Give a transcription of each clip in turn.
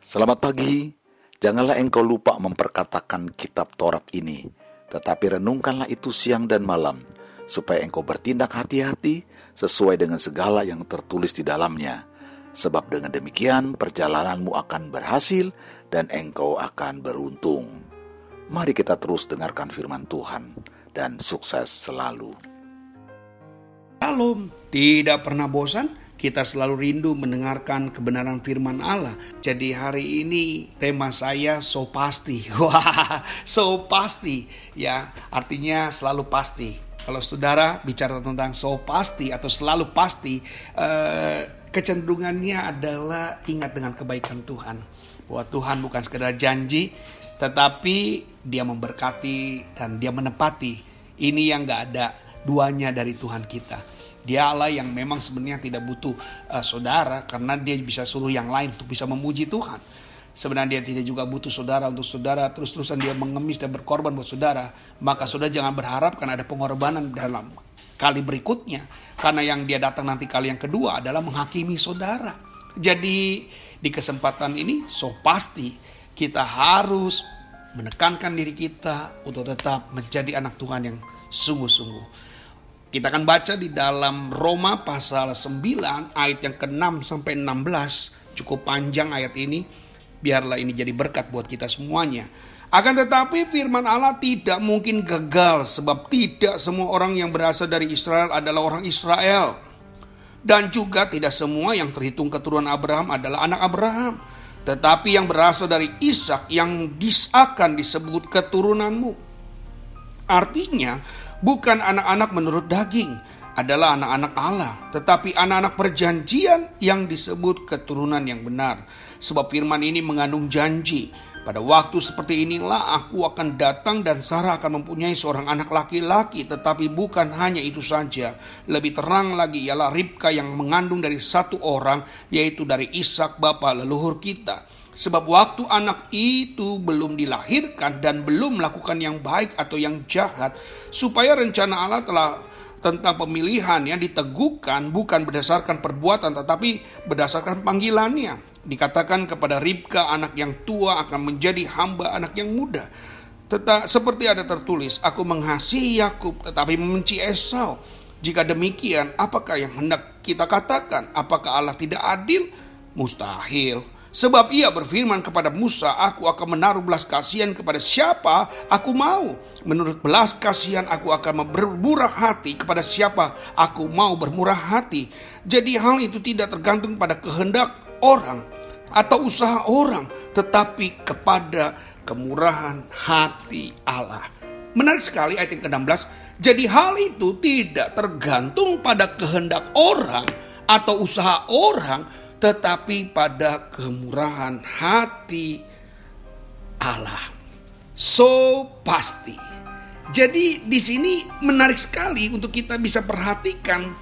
Selamat pagi. Janganlah engkau lupa memperkatakan kitab Taurat ini, tetapi renungkanlah itu siang dan malam, supaya engkau bertindak hati-hati sesuai dengan segala yang tertulis di dalamnya. Sebab dengan demikian perjalananmu akan berhasil dan engkau akan beruntung. Mari kita terus dengarkan firman Tuhan dan sukses selalu. Shalom, tidak pernah bosan? Kita selalu rindu mendengarkan kebenaran firman Allah. Jadi hari ini tema saya so pasti. Wah, so pasti ya, artinya selalu pasti. Kalau saudara bicara tentang so pasti atau selalu pasti, eh, kecenderungannya adalah ingat dengan kebaikan Tuhan. Bahwa Tuhan bukan sekedar janji, tetapi dia memberkati dan dia menepati. Ini yang gak ada duanya dari Tuhan kita. Dia Allah yang memang sebenarnya tidak butuh uh, saudara karena dia bisa suruh yang lain untuk bisa memuji Tuhan. Sebenarnya dia tidak juga butuh saudara untuk saudara terus-terusan dia mengemis dan berkorban buat saudara. Maka saudara jangan berharap karena ada pengorbanan dalam kali berikutnya. Karena yang dia datang nanti kali yang kedua adalah menghakimi saudara. Jadi di kesempatan ini so pasti kita harus menekankan diri kita untuk tetap menjadi anak Tuhan yang sungguh-sungguh. Kita akan baca di dalam Roma pasal 9 ayat yang ke-6 sampai 16. Cukup panjang ayat ini. Biarlah ini jadi berkat buat kita semuanya. Akan tetapi firman Allah tidak mungkin gagal sebab tidak semua orang yang berasal dari Israel adalah orang Israel. Dan juga tidak semua yang terhitung keturunan Abraham adalah anak Abraham. Tetapi yang berasal dari Ishak yang akan disebut keturunanmu. Artinya bukan anak-anak menurut daging, adalah anak-anak Allah, tetapi anak-anak perjanjian yang disebut keturunan yang benar. Sebab firman ini mengandung janji. Pada waktu seperti inilah aku akan datang dan Sarah akan mempunyai seorang anak laki-laki. Tetapi bukan hanya itu saja. Lebih terang lagi ialah Ribka yang mengandung dari satu orang yaitu dari Ishak bapa leluhur kita Sebab waktu anak itu belum dilahirkan dan belum melakukan yang baik atau yang jahat, supaya rencana Allah telah tentang pemilihan yang diteguhkan bukan berdasarkan perbuatan tetapi berdasarkan panggilannya. Dikatakan kepada Ribka anak yang tua akan menjadi hamba anak yang muda. Tetap seperti ada tertulis, aku mengasihi Yakub tetapi membenci Esau. Jika demikian, apakah yang hendak kita katakan? Apakah Allah tidak adil? Mustahil. Sebab ia berfirman kepada Musa, aku akan menaruh belas kasihan kepada siapa aku mau. Menurut belas kasihan aku akan bermurah hati kepada siapa aku mau bermurah hati. Jadi hal itu tidak tergantung pada kehendak orang atau usaha orang, tetapi kepada kemurahan hati Allah. Menarik sekali ayat yang ke-16. Jadi hal itu tidak tergantung pada kehendak orang atau usaha orang, tetapi pada kemurahan hati Allah. So pasti. Jadi di sini menarik sekali untuk kita bisa perhatikan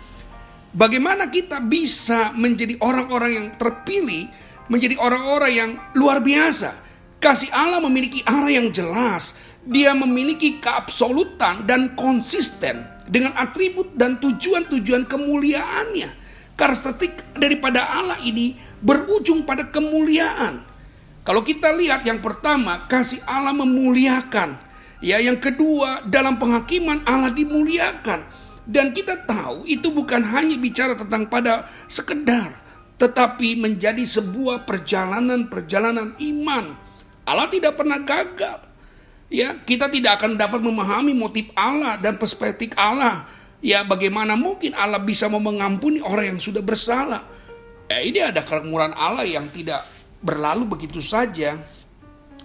bagaimana kita bisa menjadi orang-orang yang terpilih, menjadi orang-orang yang luar biasa. Kasih Allah memiliki arah yang jelas. Dia memiliki keabsolutan dan konsisten dengan atribut dan tujuan-tujuan kemuliaannya karakteristik daripada Allah ini berujung pada kemuliaan. Kalau kita lihat yang pertama, kasih Allah memuliakan. Ya, yang kedua, dalam penghakiman Allah dimuliakan. Dan kita tahu itu bukan hanya bicara tentang pada sekedar, tetapi menjadi sebuah perjalanan-perjalanan iman. Allah tidak pernah gagal. Ya, kita tidak akan dapat memahami motif Allah dan perspektif Allah Ya bagaimana mungkin Allah bisa mau mengampuni orang yang sudah bersalah? Eh, ini ada kemurahan Allah yang tidak berlalu begitu saja.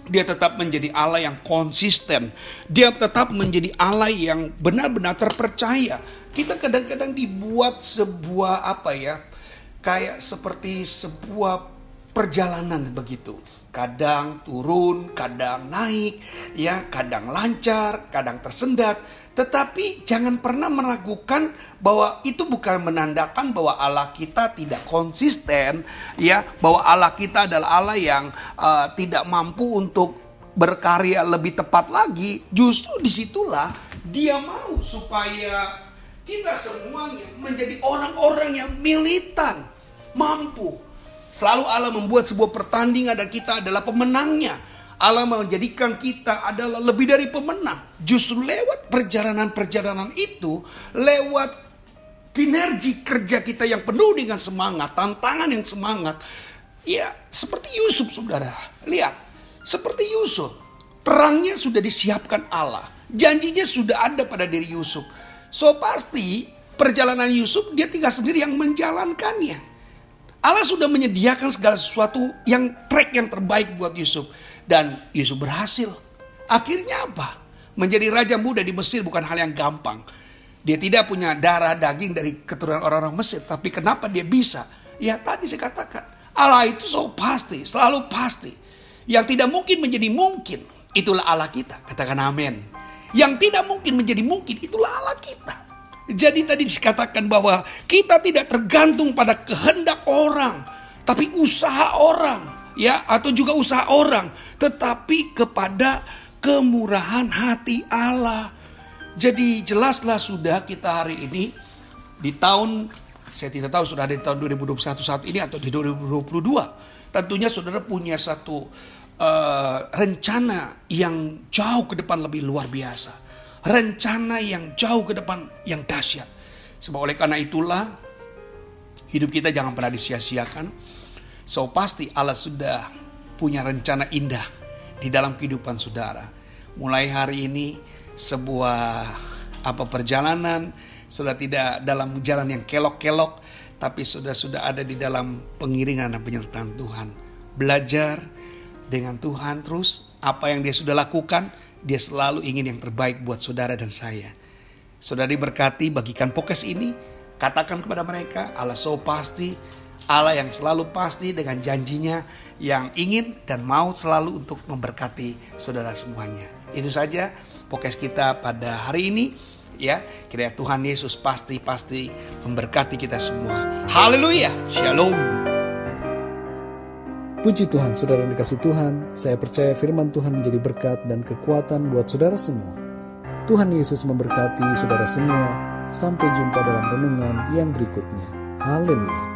Dia tetap menjadi Allah yang konsisten. Dia tetap menjadi Allah yang benar-benar terpercaya. Kita kadang-kadang dibuat sebuah apa ya? Kayak seperti sebuah perjalanan begitu. Kadang turun, kadang naik, ya, kadang lancar, kadang tersendat tetapi jangan pernah meragukan bahwa itu bukan menandakan bahwa Allah kita tidak konsisten, ya, bahwa Allah kita adalah Allah yang uh, tidak mampu untuk berkarya lebih tepat lagi. Justru di situlah Dia mau supaya kita semuanya menjadi orang-orang yang militan, mampu Selalu Allah membuat sebuah pertandingan dan kita adalah pemenangnya. Allah menjadikan kita adalah lebih dari pemenang. Justru lewat perjalanan-perjalanan itu, lewat kinergi kerja kita yang penuh dengan semangat, tantangan yang semangat. Ya, seperti Yusuf, saudara. Lihat, seperti Yusuf. Terangnya sudah disiapkan Allah. Janjinya sudah ada pada diri Yusuf. So pasti perjalanan Yusuf dia tinggal sendiri yang menjalankannya. Allah sudah menyediakan segala sesuatu yang track yang terbaik buat Yusuf. Dan Yusuf berhasil. Akhirnya apa? Menjadi raja muda di Mesir bukan hal yang gampang. Dia tidak punya darah daging dari keturunan orang-orang Mesir. Tapi kenapa dia bisa? Ya tadi saya katakan. Allah itu so pasti, selalu pasti. Yang tidak mungkin menjadi mungkin. Itulah Allah kita. Katakan amin. Yang tidak mungkin menjadi mungkin. Itulah Allah kita. Jadi tadi dikatakan bahwa kita tidak tergantung pada kehendak orang, tapi usaha orang, ya, atau juga usaha orang, tetapi kepada kemurahan hati Allah. Jadi jelaslah sudah kita hari ini di tahun saya tidak tahu sudah ada di tahun 2021 saat ini atau di 2022. Tentunya saudara punya satu uh, rencana yang jauh ke depan lebih luar biasa rencana yang jauh ke depan yang dahsyat. Sebab oleh karena itulah hidup kita jangan pernah disia-siakan. So pasti Allah sudah punya rencana indah di dalam kehidupan saudara. Mulai hari ini sebuah apa perjalanan sudah tidak dalam jalan yang kelok-kelok tapi sudah sudah ada di dalam pengiringan dan penyertaan Tuhan. Belajar dengan Tuhan terus apa yang dia sudah lakukan dia selalu ingin yang terbaik buat saudara dan saya. Saudara diberkati, bagikan pokes ini. Katakan kepada mereka, Allah so pasti, Allah yang selalu pasti dengan janjinya yang ingin dan mau selalu untuk memberkati saudara semuanya. Itu saja pokes kita pada hari ini. Ya, kira Tuhan Yesus pasti-pasti memberkati kita semua. Haleluya, shalom. Puji Tuhan, saudara dikasih Tuhan, saya percaya firman Tuhan menjadi berkat dan kekuatan buat saudara semua. Tuhan Yesus memberkati saudara semua, sampai jumpa dalam renungan yang berikutnya. Haleluya.